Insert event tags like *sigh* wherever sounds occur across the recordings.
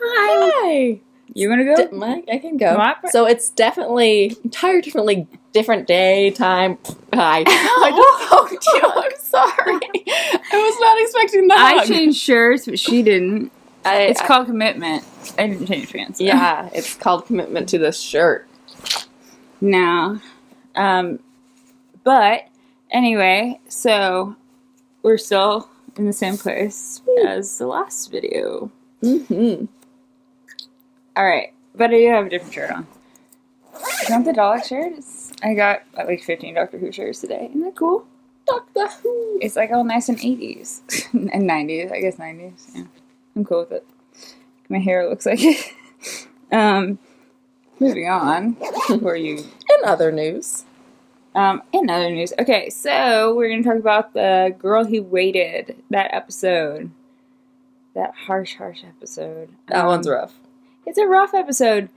Hi. You want to D- go? my- I can go. My- So it's definitely entire differently different day time. Hi. *laughs* *laughs* I just hugged you. I'm sorry. *laughs* I was not expecting that. I changed shirts, but she didn't. I, It's I- called commitment. I didn't change pants. yeah. It's called commitment to this shirt. No. Um, but anyway, so we're still in the same place as the last video. Mm-hmm. All right, but I do have a different shirt on. Is that the Dalek shirt? It's, I got uh, like 15 Doctor Who shirts today. Isn't that cool? Doctor Who. It's like all nice and 80s *laughs* and 90s. I guess 90s. Yeah, I'm cool with it. My hair looks like it. *laughs* um, moving on. Where you In other news, Um, in other news, okay, so we're gonna talk about the girl who waited that episode, that harsh, harsh episode. that Um, one's rough. It's a rough episode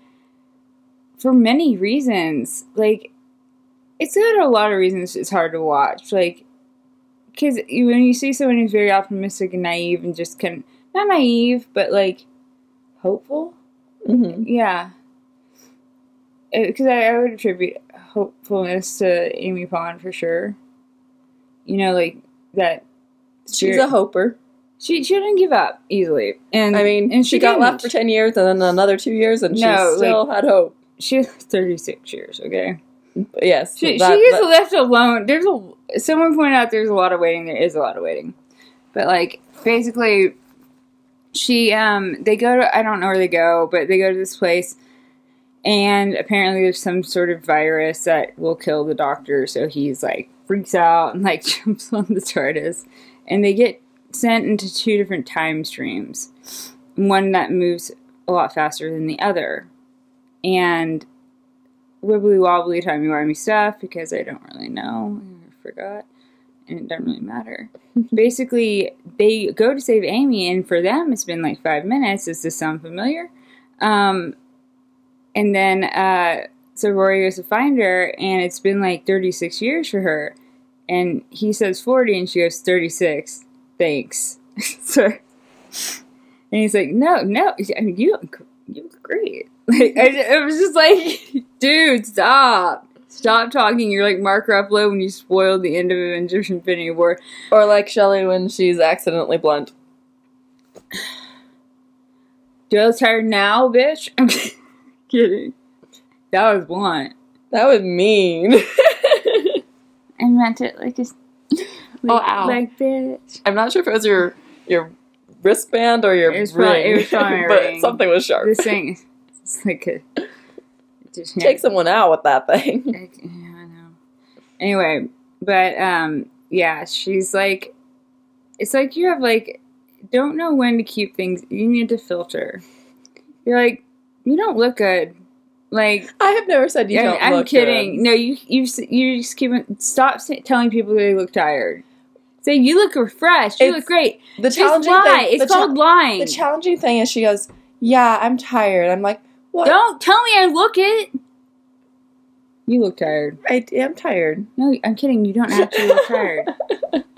for many reasons. Like, it's got a lot of reasons it's hard to watch. Like, because when you see someone who's very optimistic and naive and just can not naive, but like hopeful, Mm-hmm. yeah. Because I, I would attribute hopefulness to Amy Pond for sure. You know, like that. She's a hoper. She she didn't give up easily, and I mean, and she, got didn't. left for ten years and then another two years, and No, she still had hope. She has thirty six years. Okay, But yes, she that- she gets that- left alone. There's a someone pointed out there's a lot of waiting. There is a lot of waiting, but like basically, she um they go to I don't know where they go, but they go to this place. And apparently, there's some sort of virus that will kill the doctor. So he's like freaks out and like *laughs* jumps on the TARDIS, and they get sent into two different time streams. One that moves a lot faster than the other, and wibbly wobbly timey wimey stuff because I don't really know. I forgot, and it doesn't really matter. *laughs* Basically, they go to save Amy, and for them, it's been like five minutes. Does this sound familiar? Um, and then, uh, so Rory goes to find her, and it's been like 36 years for her. And he says 40, and she goes 36. Thanks. *laughs* so, and he's like, no, no, I mean, you look, you look great. *laughs* Like, I, it was just like, *laughs* dude, stop. Stop talking. You're like Mark Ruffalo when you spoiled the end of Avengers Infinity War. or like Shelley when she's accidentally blunt. Do I look tired now, bitch? I'm kidding. That was blunt. That was mean. I meant it like Oh, ow. like bitch. I'm not sure if it was your your wristband or your It was probably- ring, it was *laughs* probably but ring. something was sharp. This thing, it's like a. Just, Take someone out with that thing. *laughs* Like, yeah, I know. Anyway, but um, yeah, she's like, it's like you have like, don't know when to keep things. You need to filter. You're like, you don't look good. Like, I have never said you I- don't I'm look kidding. good. No, you you you just keep stop telling people they look tired. Say you look refreshed. You It's- look great. The Just challenging lie. thing. It's the cha- called lying. The challenging thing is she goes, "Yeah, I'm tired." I'm like, "What? Don't tell me I look it. You look tired. I am tired." No, I'm kidding. You don't actually look tired. *laughs*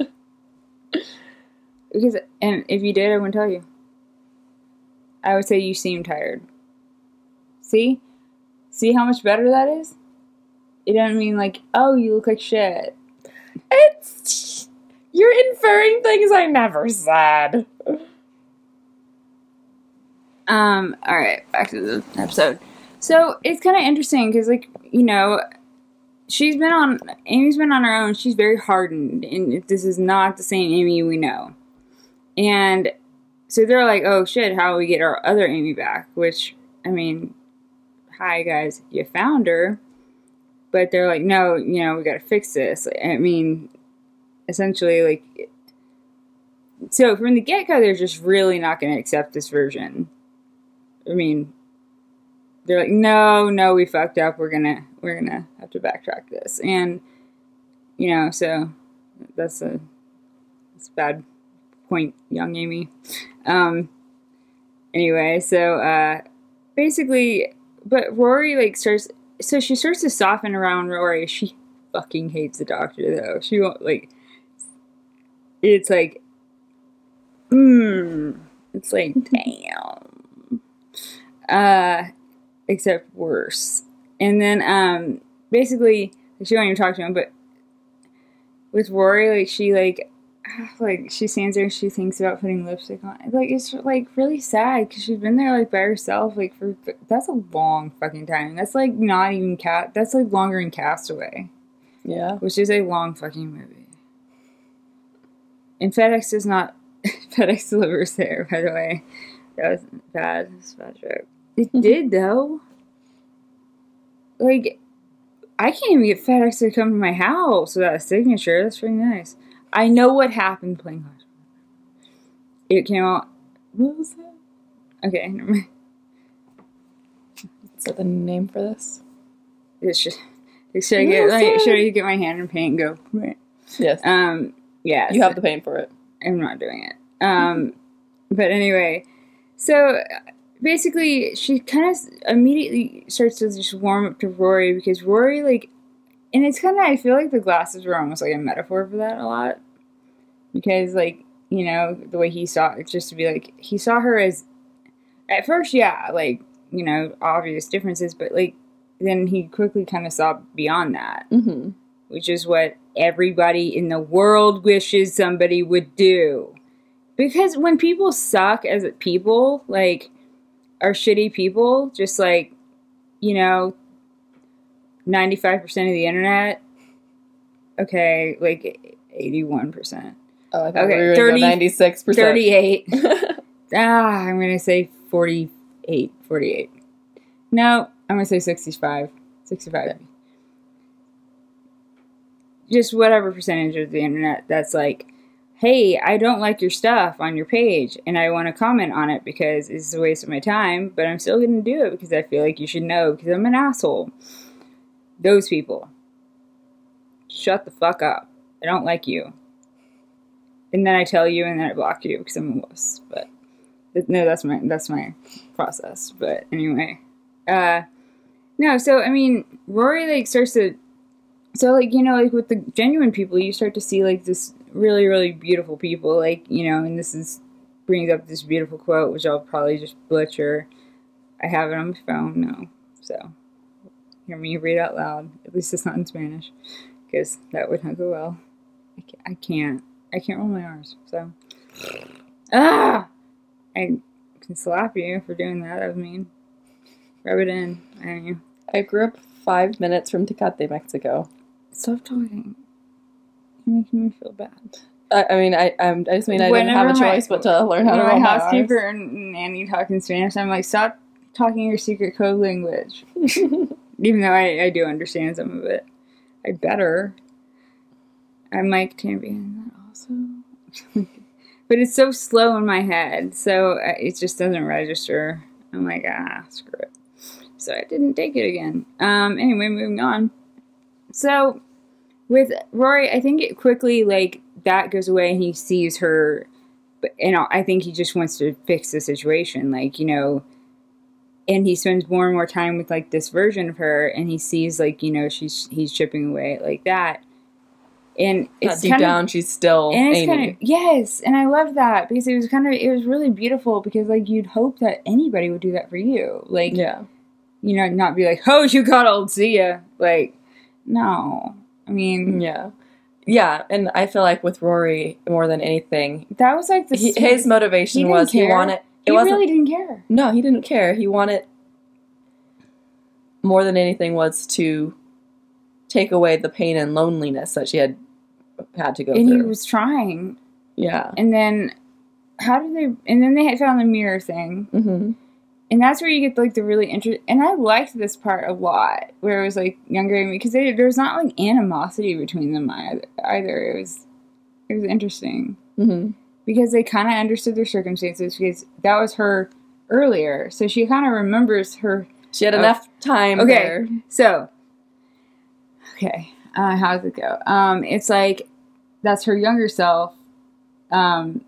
Because, and if you did, I wouldn't tell you. I would say you seem tired. See? See how much better that is? It doesn't mean like, oh, you look like shit. It's you're inferring things I never said. Um, alright, back to the episode. So it's kind of interesting because, like, you know, she's been on, Amy's been on her own. She's very hardened, and this is not the same Amy we know. And so they're like, oh shit, how do we get our other Amy back? Which, I mean, hi guys, you found her. But they're like, no, you know, we gotta fix this. I mean, essentially, like, so from the get go, they're just really not gonna accept this version. I mean, they're like, no, no, we fucked up. We're gonna, we're gonna have to backtrack this, and you know, so that's a, that's a bad point, young Amy. Um. Anyway, so uh, basically, but Rory like starts, so she starts to soften around Rory. *laughs* She fucking hates the doctor though. She won't like. It's like, hmm. It's like, damn. uh, except worse. And then um, basically, she won't even talk to him. But with Rory, like she like *sighs* like she stands there and she thinks about putting lipstick on. Like it's like really sad because she's been there like by herself like for that's a long fucking time. That's like not even cat. That's like longer than Castaway, Yeah. which is a long fucking movie. And FedEx does not *laughs* FedEx delivers there. By the way, that was bad. That's bad joke. It *laughs* did though. Like, I can't even get FedEx to come to my house without a signature. That's really nice. I know what happened playing Clash. It came out. What was that? Okay, never mind. Is that the name for this? It's just. Should I get like, should I get my hand in paint and go? Right. Yes. Um. Yeah. you have the pain for it. I'm not doing it. Um, but anyway, so basically, she kind of immediately starts to just warm up to Rory because Rory, like, and it's kind of, I feel like the glasses were almost like a metaphor for that a lot. Because, like, you know, the way he saw it, just to be like, he saw her as, at first, yeah, like, you know, obvious differences, but, like, then he quickly kind of saw beyond that Mm-hmm. which is what everybody in the world wishes somebody would do. Because when people suck as people, like, are shitty people, just like, you know, 95% of the internet, okay, like 81%. Oh, I thought Okay, we were 30 ninety-six percent. 38. *laughs* ah, I'm going to say 48. 48. No, I'm going to say 65. 65. Just whatever percentage of the internet that's like, hey, I don't like your stuff on your page and I want to comment on it because it's a waste of my time, but I'm still going to do it because I feel like you should know because I'm an asshole. Those people. Shut the fuck up. I don't like you. And then I tell you and then I block you because I'm a wuss. But no, that's my that's my process. But anyway. Uh no, so I mean Rory like starts to so like you know like with the genuine people you start to see like this really really beautiful people like you know and this is brings up this beautiful quote which I'll probably just butcher. I have it on my phone no, so hear me read out loud. At least it's not in Spanish because that would not go well. I can't, I can't. Roll my R's. So ah, I can slap you for doing that. i mean. Rub it in. I. I grew up five minutes from Tecate, Mexico. Stop talking. You're making me feel bad. I, I mean, I I'm, I just mean I didn't have a my- choice but to learn how to my roll my housekeeper and nanny talk in Spanish, I'm like, stop talking your secret code language. *laughs* Even though I, I do understand some of it. I better. I'm like, that also. *laughs* but it's so slow in my head, so it just doesn't register. I'm like, ah, screw it. So I didn't take it again. Um, anyway, moving on. So with Rory, I think it quickly like that goes away and he sees her, and I think he just wants to fix the situation, like you know. And he spends more and more time with like this version of her, and he sees like you know she's he's chipping away like that, and it's deep kind of down, she's still and it's kind of yes, and I love that because it was kind of it was really beautiful because like you'd hope that anybody would do that for you, like yeah. you know, not be like, oh, you got old, see ya, like no, I mean Yeah. Yeah, and I feel like with Rory more than anything, that was like the he, his motivation he was he wanted it he wasn't really didn't care. No, he didn't care. He wanted more than anything was to take away the pain and loneliness that she had had to go and through. And he was trying, yeah. and then how did they? And then they had found the mirror thing, hmm and that's where you get like the really interest. And I liked this part a lot, where it was like younger me because there was not like animosity between them either. either. It was it was interesting hmm because they kind of understood their circumstances because that was her earlier, so she kind of remembers her. She had Oh. enough time Okay. there. So okay, uh, how does it go? Um, it's like that's her younger self, um,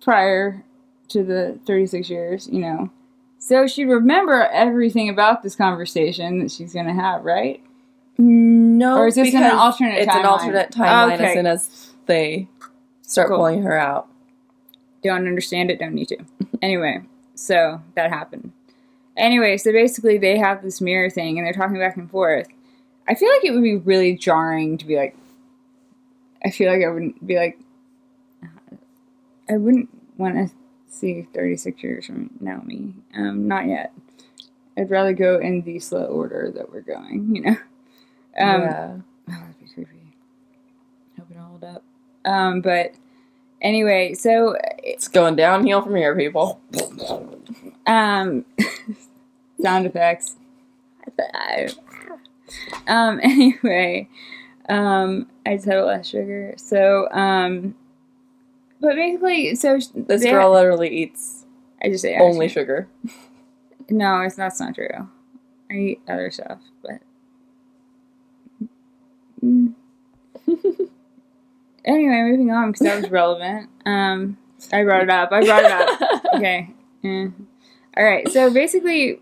prior to the thirty six years, you know. So she'd remember everything about this conversation that she's gonna have, right? No, Or is this an alternate It's an alternate timeline Okay. as soon as they start Cool. pulling her out. Don't understand it, don't need to. anyway, so that happened. Anyway, so basically they have this mirror thing and they're talking back and forth. I feel like it would be really jarring to be like, I feel like I wouldn't be like, I wouldn't want to see 36 years from Naomi. Um, not yet. I'd rather go in the slow order that we're going, you know? *laughs* Um, yeah. Oh, *sighs* that'd be creepy. Hope it don't hold up. Um, but anyway, so It's going downhill from here, people. um, *laughs* sound effects. Um, *laughs* anyway, um, I just had a lot of sugar. So, um, but basically, so sh- This they- girl literally eats I just say only sugar. No, it's that's not true. I eat other stuff, but. Mm. *laughs* anyway, moving on because that was relevant. Um, I brought it up. I brought it up. *laughs* Okay. Eh. All right. So basically,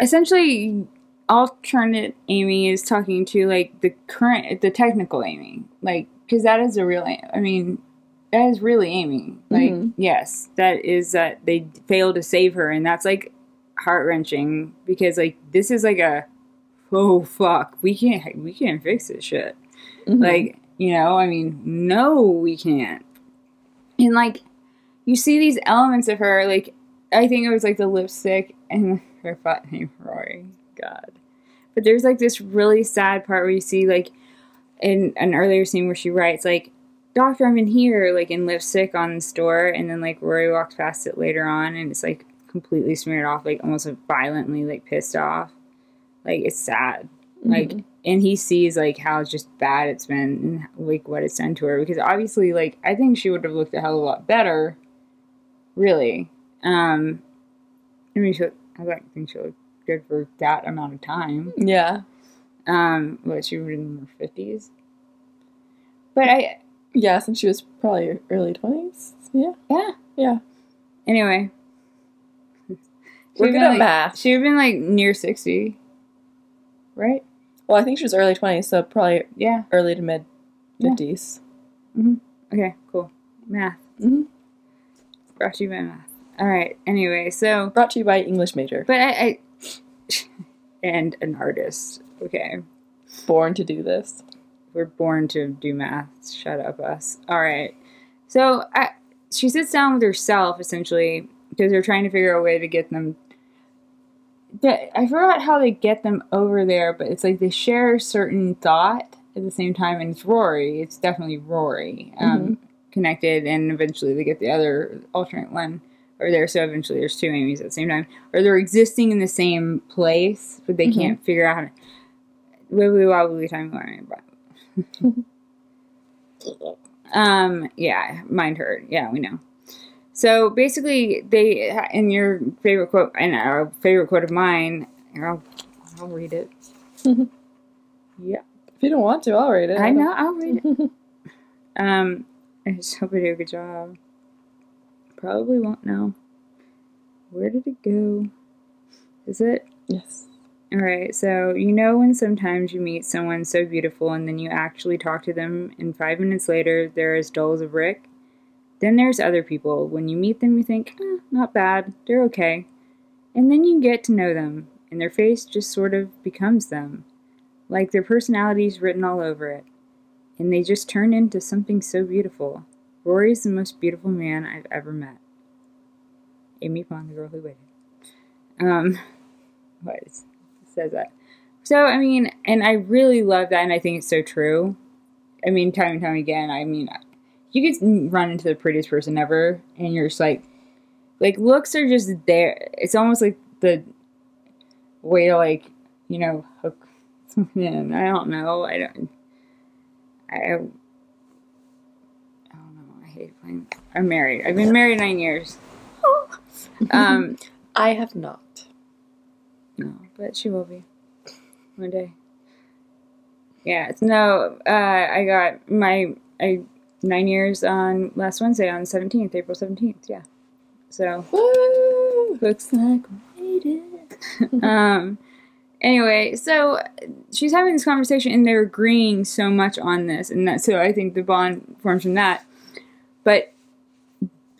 essentially, alternate Amy is talking to like the current, the technical Amy, like because that is a real. I mean, that is really Amy. Like, Mhm. yes, that is that they fail to save her, and that's like heart wrenching because like this is like a oh fuck we can't we can't fix this shit Mhm. like you know i mean no we can't and like you see these elements of her like i think it was like the lipstick and her fat name *laughs* rory god but there's like this really sad part where you see like in an earlier scene where she writes like doctor i'm in here like in lipstick on the store and then like rory walks past it later on and it's like completely smeared off like almost like, violently like pissed off like it's sad like Mhm. and he sees like how just bad it's been and like what it's done to her because obviously like i think she would have looked a hell of a lot better really um i mean she, i don't think she looked good for that amount of time yeah. Um what she was in her 50s but i Yeah, since she was probably early 20s. Yeah. yeah Yeah. anyway We're good at like- math. she would have been like near 60 right Well, I think she was early 20s, so probably yeah early to mid Yeah. 50s. okay cool math Mhm. brought to you by math all right anyway so Brought to you by English major. But I, I *laughs* and an artist. Okay, Born to do this. we're born to do math. Shut up, us. All right. So I, she sits down with herself essentially because they're trying to figure out a way to get them. I forgot how they get them over there, but it's like they share a certain thought at the same time, and it's Rory. It's definitely Rory um, connected, and eventually they get the other alternate one or there. So eventually there's two Amy's at the same time, or they're existing in the same place, but they Mhm. can't figure out how to. Wibbly wobbly time learning, but Um. Yeah. Mind hurt. Yeah, we know. So basically, they in your favorite quote and our favorite quote of mine. I'll, I'll read it. *laughs* yeah, If you don't want to, I'll read it. I don't- know. I'll read it. *laughs* Um, I just hope I do a good job. Probably won't know. Where did it go? Is it? yes. All right, so you know when sometimes you meet someone so beautiful and then you actually talk to them, and five minutes later they're as dull as a brick? Then there's other people. When you meet them, you think, eh, not bad, they're okay. And then you get to know them, and their face just sort of becomes them. Like their personality's written all over it. And they just turn into something so beautiful. Rory's the most beautiful man I've ever met. Amy Pond, the girl who waited. Um, *laughs* what? Says that. So I mean, and I really love that, and I think it's so true. I mean, time and time again. I mean, you could run into the prettiest person ever, and you're just like, like looks are just there. It's almost like the way to like, you know, hook someone in. I don't know. I don't. I. I don't know. I hate playing. I'm married. I've been married nine years. *laughs* Um. I have not. No, but she will be one day. Yeah, it's- no, uh, I got my I nine years on last Wednesday on seventeenth, April seventeenth. Yeah, so Woo! looks like we made it. *laughs* um. Anyway, so she's having this conversation and they're agreeing so much on this, and that so I think the bond forms from that. But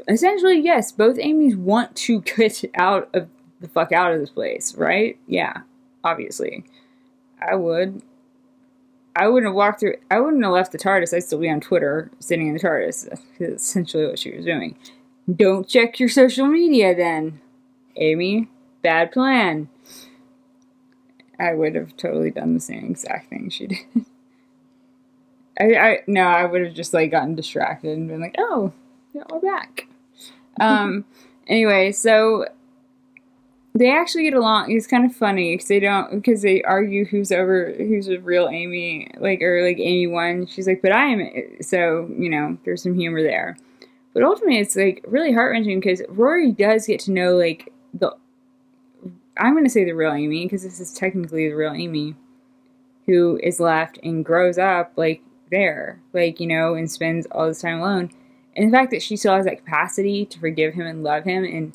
essentially, yes, both Amy's want to get out of the fuck out of this place, right? Yeah, obviously. I would. I wouldn't have walked through. I wouldn't have left the TARDIS. I'd still be on Twitter, sitting in the TARDIS. *laughs* That's essentially what she was doing. Don't check your social media, then, Amy. Bad plan. I would have totally done the same exact thing she did. *laughs* I, I no, I would have just like gotten distracted and been like, "Oh, yeah, we're back." *laughs* um. Anyway, so they actually get along. It's kind of funny because they don't because they argue who's over who's a real Amy, like or like Amy one. She's like, "But I am." So you know, there's some humor there. But ultimately, it's like really heart wrenching because Rory does get to know like the. I'm going to say the real Amy because this is technically the real Amy, who is left and grows up like there, like you know, and spends all this time alone. And the fact that she still has that capacity to forgive him and love him, and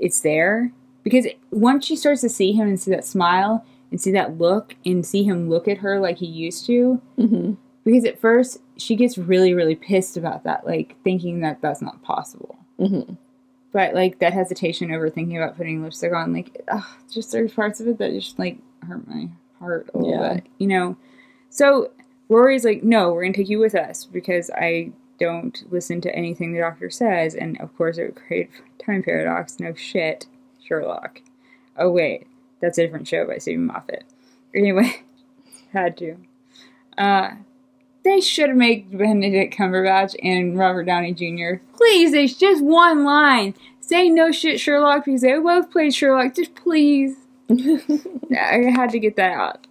it's there because once she starts to see him and see that smile and see that look and see him look at her like he used to, Mm-hmm. because at first she gets really really pissed about that like thinking that that's not possible Mm-hmm. but like that hesitation over thinking about putting lipstick on like ugh, just there's parts of it that just like hurt my heart a little Yeah. bit you know so rory's like no we're gonna take you with us because i don't listen to anything the doctor says and of course it would create time paradox no shit sherlock oh wait that's a different show by steven moffat anyway *laughs* had to uh they should have made Benedict Cumberbatch and Robert Downey Jr. Please, it's just one line. Say no shit, Sherlock, because they both played Sherlock. Just please. *laughs* I had to get that out.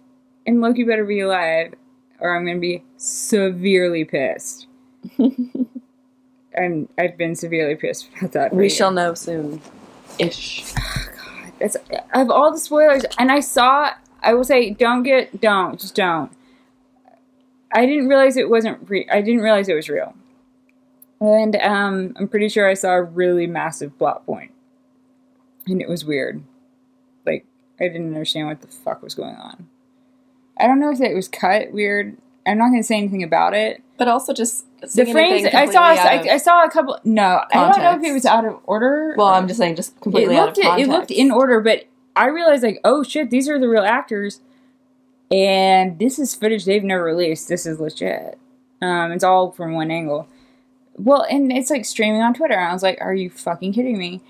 And Loki better be alive, or I'm gonna be severely pissed. *laughs* and I've been severely pissed *laughs* about that. we shall know soon. Ish. God, that's of all the spoilers, and I saw. I will say, don't get, don't, just don't. I didn't realize it wasn't. Re- I didn't realize it was real, and um, I'm pretty sure I saw a really massive plot point, and it was weird. Like I didn't understand what the fuck was going on. I don't know if it was cut weird. I'm not going to say anything about it. But also just The frames. I saw. I, I saw a couple. No, I don't know if it was out of order. Well, or- I'm just saying, just completely it out looked of context. it looked in order, but I realized like, oh shit, these are the real actors, and this is footage they've never released. This is legit. Um, it's all from one angle. Well, and it's like streaming on Twitter. I was like, are you fucking kidding me?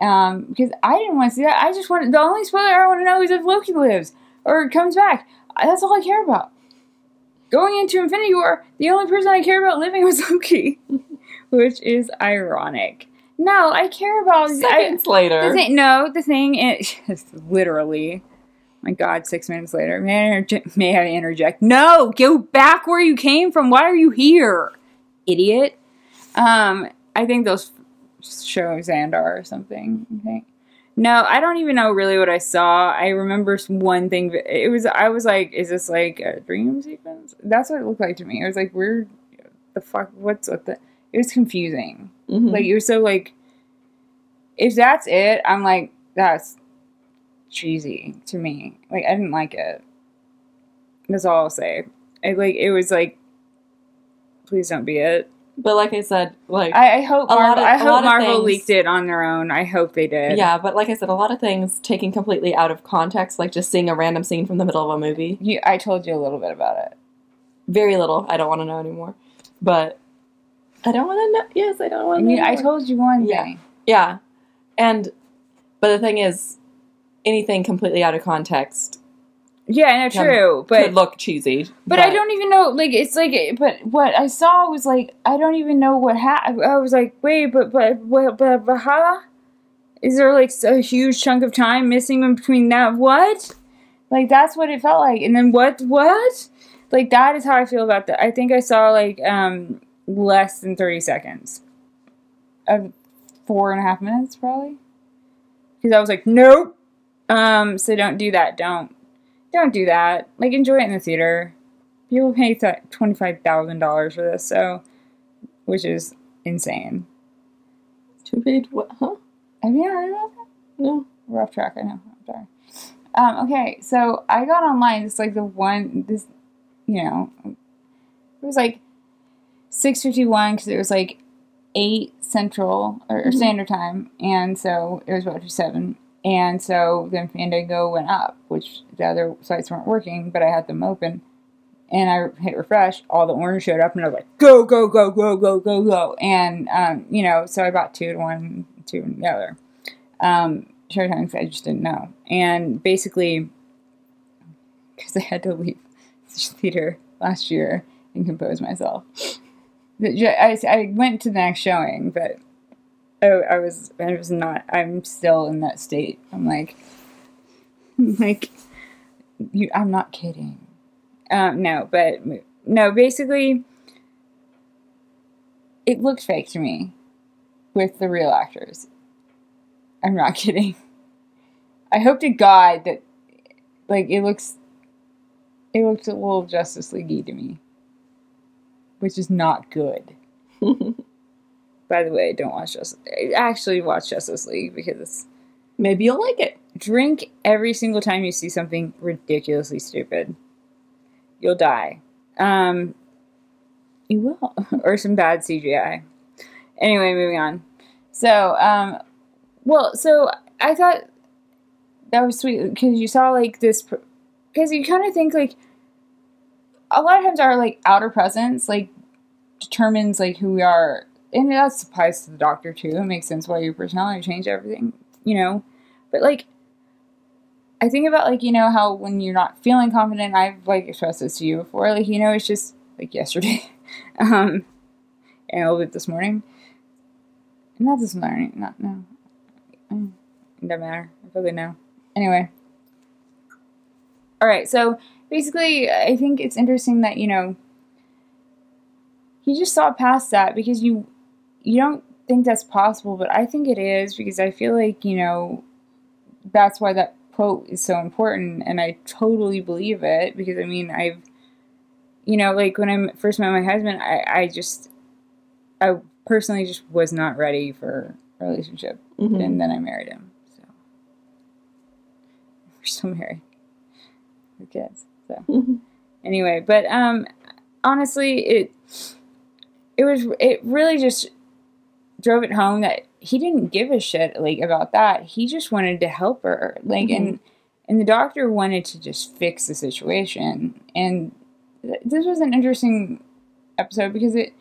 Um, because I didn't want to see that. I just wanted the only spoiler I want to know is if Loki lives or comes back. That's all I care about. Going into Infinity War, the only person I care about living *laughs* was Loki, which is ironic. No, I care about. I, Seconds later. the thing, no, the thing is *laughs* literally. My God, six minutes later. May I, interje- may I interject? No, go back where you came from. Why are you here, idiot? Um, I think those show Xandar or something. I think. No, I don't even know really what I saw. I remember one thing. It was I was like, is this like a dream sequence? That's what it looked like to me. It was like, where the fuck? What's what the? It was confusing. Mhm. Like you're so like if that's it, I'm like, that's cheesy to me. Like I didn't like it. That's all I'll say. I like it was like please don't be it. But like I said, like I, I hope Marvel of- I hope Marvel things- leaked it on their own. I hope they did. yeah, but like I said, a lot of things taken completely out of context, like just seeing a random scene from the middle of a movie. You, I told you a little bit about it. Very little. I don't want to know anymore. But I don't want to know. Yes, I don't want to. know I told you one Yeah. thing. Yeah, and but the thing is, anything completely out of context Yeah, no, true. But could look cheesy. But I don't even know. Like it's like, but what I saw was like I don't even know what happened. I was like, wait, but but but but, but huh? Is there like a huge chunk of time missing in between that? What? Like that's what it felt like. And then what? What? Like that is how I feel about that. I think I saw like um less than thirty seconds of four and a half minutes probably. Because I was like, nope. Um. So don't do that. Don't don't do that. Like, enjoy it in the theater. People pay th- twenty five thousand dollars for this, so which is insane. Two paid what? Huh? Have you heard about that? No. We're off track. I know. I'm sorry. Um, okay, so I got online. It's like the one. This, you know, it was like six fifty one because it was like eight Central or, or Standard Time, and so it was about to seven. And so then Fandango went up, which the other sites weren't working, but I had them open. And I hit refresh, all the orange showed up, and I was like, go, go, go, go, go, go, go. And, um, you know, so I bought two to one, two to the other. Um, Showtimes, I just didn't know. And basically, because I had to leave theater last year and compose myself. I, I went to the next showing, but I, I was I was not. I'm still in that state. I'm like, like, you. I'm not kidding. Um, no, but no. Basically, it looked fake to me with the real actors. I'm not *laughs* kidding. I hope to God that, like, it looks. It looks a little Justice League to me, which is not good. *laughs* By the way, don't watch Justice. Actually, watch Justice League because Maybe you'll like it. drink every single time you see something ridiculously stupid. You'll die. Um, you will, *laughs* or some bad CGI. Anyway, moving on. So, um, well, so I thought that was sweet because you saw like this, because you kind of think like a lot of times our like outer presence like determines like who we are and that applies to the doctor too. It makes sense why your personality changed everything, you know. But like, I think about like you know how when you're not feeling confident, I've like expressed this to you before. Like you know, it's just like yesterday, *laughs* um, and a little bit this morning. and Not this morning, not no. Mm, It doesn't matter. I probably know. Anyway. All right, so basically, I think it's interesting that you know he just saw past that because you you don't think that's possible, but I think it is because I feel like, you know, that's why that quote is so important and I totally believe it because I mean, I've you know, like when I first met my husband, I I just I personally just was not ready for a relationship Mhm. and then I married him. So *laughs* we're still married. With kids. So Mhm. anyway, but um honestly it it was it really just drove it home that he didn't give a shit like about that. He just wanted to help her. Like and mm-hmm. and the doctor wanted to just fix the situation. And th- this was an interesting episode because it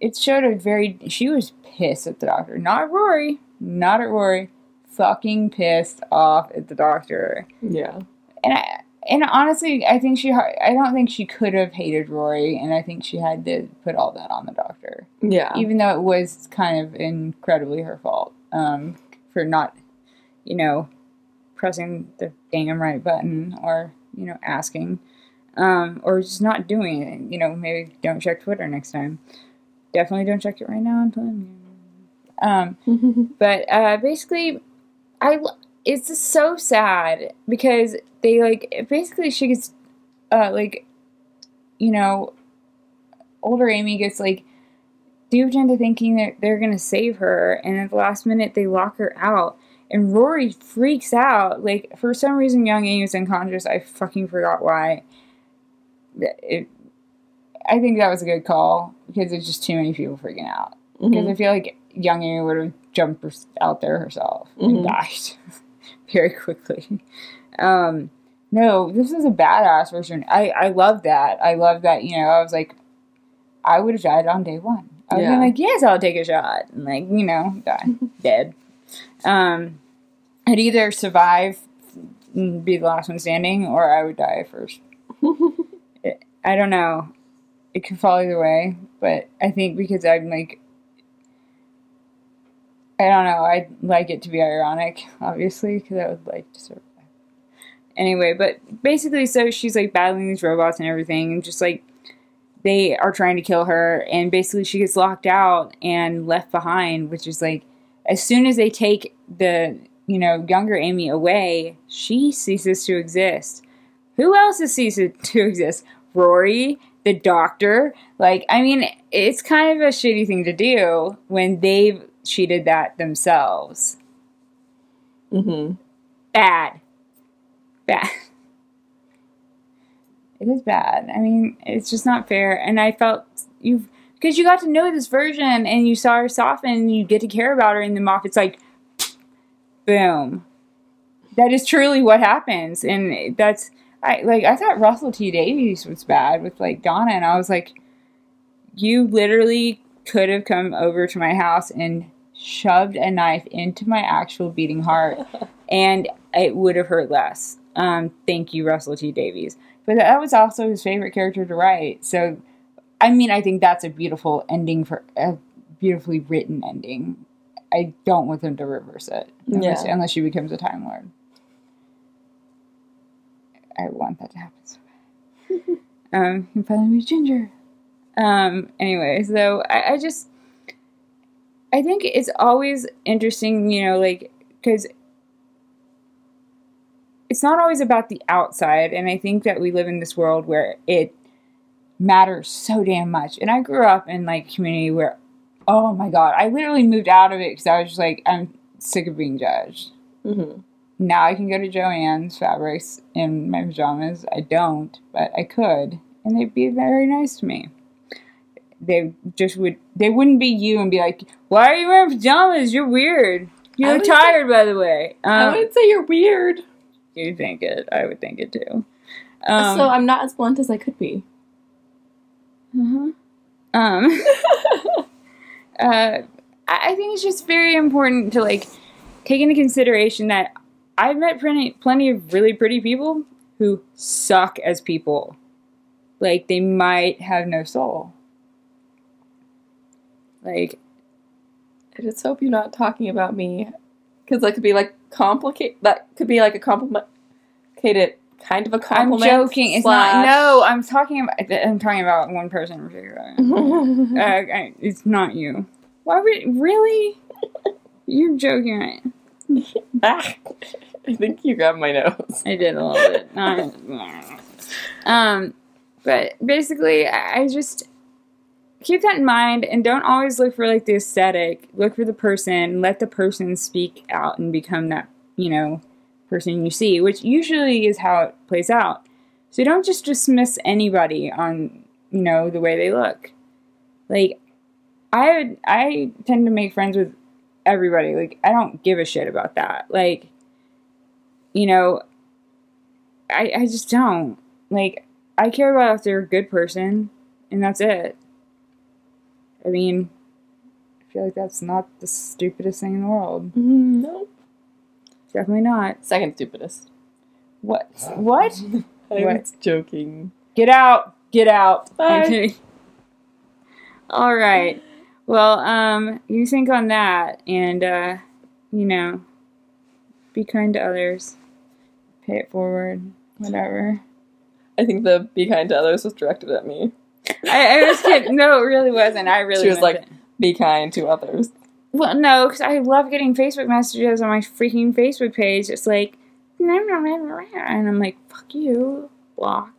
it showed a very she was pissed at the doctor. Not Rory, not at Rory. Fucking pissed off at the doctor Yeah. and I, and honestly, I think she. I don't think she could have hated Rory, and I think she had to put all that on the doctor, Yeah. even though it was kind of incredibly her fault um, for not, you know, pressing the damn right button or you know asking, um, or just not doing it. You know, maybe don't check Twitter next time. Definitely don't check it right now. I'm telling you. Um, *laughs* but uh, basically, I it's just so sad because they like basically she gets uh like you know older Amy gets like duped into thinking that they're gonna save her and at the last minute they lock her out. And Rory freaks out. Like for some reason young Amy is unconscious. I fucking forgot why. It, I think that was a good call because it's just too many people freaking out. Because Mhm. I feel like young Amy would have jumped out there herself and Mhm. died *laughs* very *laughs* quickly. Um, no, this is a badass version. I I love that. I love that. You know, I was like, I would have died on day one. I would Yeah. like, yes, I'll take a shot, and like you know, die *laughs* dead. Um, I'd either survive and be the last one standing, or I would die first. It- *laughs* I don't know. It could fall either way, but I think because I'm like, I don't know. I'd like it to be ironic, obviously, because I would like to survive. Anyway, but basically, so she's like battling these robots and everything, and just like they are trying to kill her, and basically she gets locked out and left behind, which is like as soon as they take the you know younger Amy away, she ceases to exist. Who else has ceased to exist? Rory, the doctor. Like, I mean, it's kind of a shitty thing to do when they've cheated that themselves. Mhm. Bad. Bad. It is bad. I mean, it's just not fair. And I felt you've because you got to know this version and you saw her soften and you get to care about her and then Moffat's like boom that is truly what happens and that's I like I thought Russell T Davies was bad with like Donna and I was like you literally could have come over to my house and shoved a knife into my actual beating heart *laughs* and it would have hurt less um thank you Russell T Davies but that was also his favorite character to write so I mean, I think that's a beautiful ending for a beautifully written ending. I don't want them to reverse it unless, Yeah. unless she becomes a Time Lord. I want that to happen. So bad. *laughs* um, you can finally meet Ginger. Um, anyway, so I, I just, I think it's always interesting, you know, like because it's not always about the outside, and I think that we live in this world where it matters so damn much. And I grew up in like a community where, oh my god, I literally moved out of it because I was just like, I'm sick of being judged. hmm Now I can go to Joanne's Fabrics in my pajamas. I don't, but I could, and they'd be very nice to me. They just would. They wouldn't be you and be like, "Why are you wearing pajamas? You're weird. You I look would say- tired, by the way." I Um, wouldn't say you're weird. you think it? I would think it too. Um, so I'm not as blunt as I could be. Mhm. Um, *laughs* uh, I I think it's just very important to like take into consideration that I've met plenty, plenty of really pretty people who suck as people. Like they might have no soul. Like I just hope you're not talking about me, because that could be like complicate. That could be like a complicated kind of a compliment. I'm joking. It's not. No, I'm talking about. I'm talking about one person in particular. *laughs* uh, it's not you. Why would really? You're joking, right? Ah, *laughs* I think you grabbed my nose. I did a little bit. *laughs* Um, but basically, I just keep that in mind and don't always look for like the aesthetic. Look for the person. Let the person speak out and become that you know person you see, which usually is how it plays out. So don't just dismiss anybody on you know the way they look. Like I would, I tend to make friends with everybody. Like I don't give a shit about that. Like you know, I I just don't. Like I care about if they're a good person and that's it. I mean, I feel like that's not the stupidest thing in the world. No. Definitely not. Second stupidest. What? What? *laughs* I What? was joking. Get out! Get out! Bye. All right. Well, um, you think on that, and uh, you know, be kind to others. Pay it forward. Whatever. I think the be kind to others was directed at me. I, I was kidding. No, it really wasn't. I really She was like- it. Be kind to others. Well, no, because I love getting Facebook messages on my freaking Facebook page. It's like, and I'm like, fuck you, block.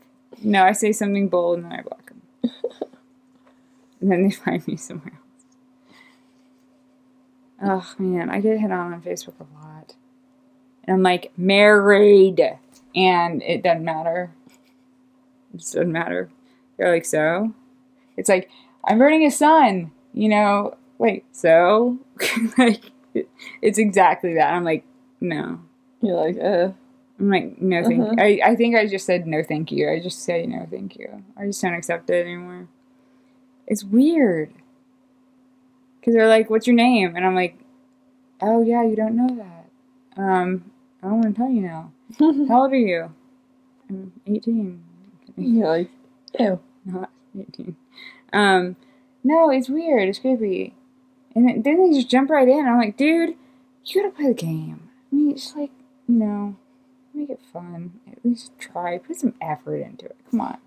No, I say something bold and then I block them. and then they *laughs* find me somewhere else. Oh man, I get hit on on Facebook a lot. And I'm like, married. And it doesn't matter. It just doesn't matter. They're like, so? It's like, I'm burning a sun, You know, wait, so? *laughs* like, it's exactly that. I'm like, no. You're like, uh, I'm like, no, thank Uh-huh. you. I, I think I just said no, thank you. I just say no, thank you. I just don't accept it anymore. It's weird. Because they're like, what's your name? And I'm like, oh, yeah, you don't know that. Um, I don't want to tell you now. *laughs* How old are you? I'm 18. you're like, ew. Not 18. Um, no, it's weird. It's creepy. And then- they just jump right in. I'm like, dude, you gotta play the game. I mean, it's like, you know, make it fun. At least try. Put some effort into it. Come on.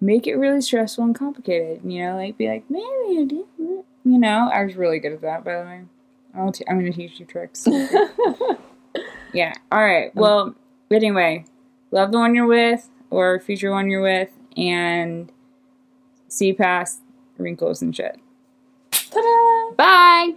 Make it really stressful and complicated. You know, like, be like, maybe I do. it." You know, I was really good at that, by the way. I'll t- I'm gonna teach you tricks. *laughs* yeah. All right. Well, anyway, love the one you're with or future one you're with, and see past wrinkles and shit. Ta-da! Bye.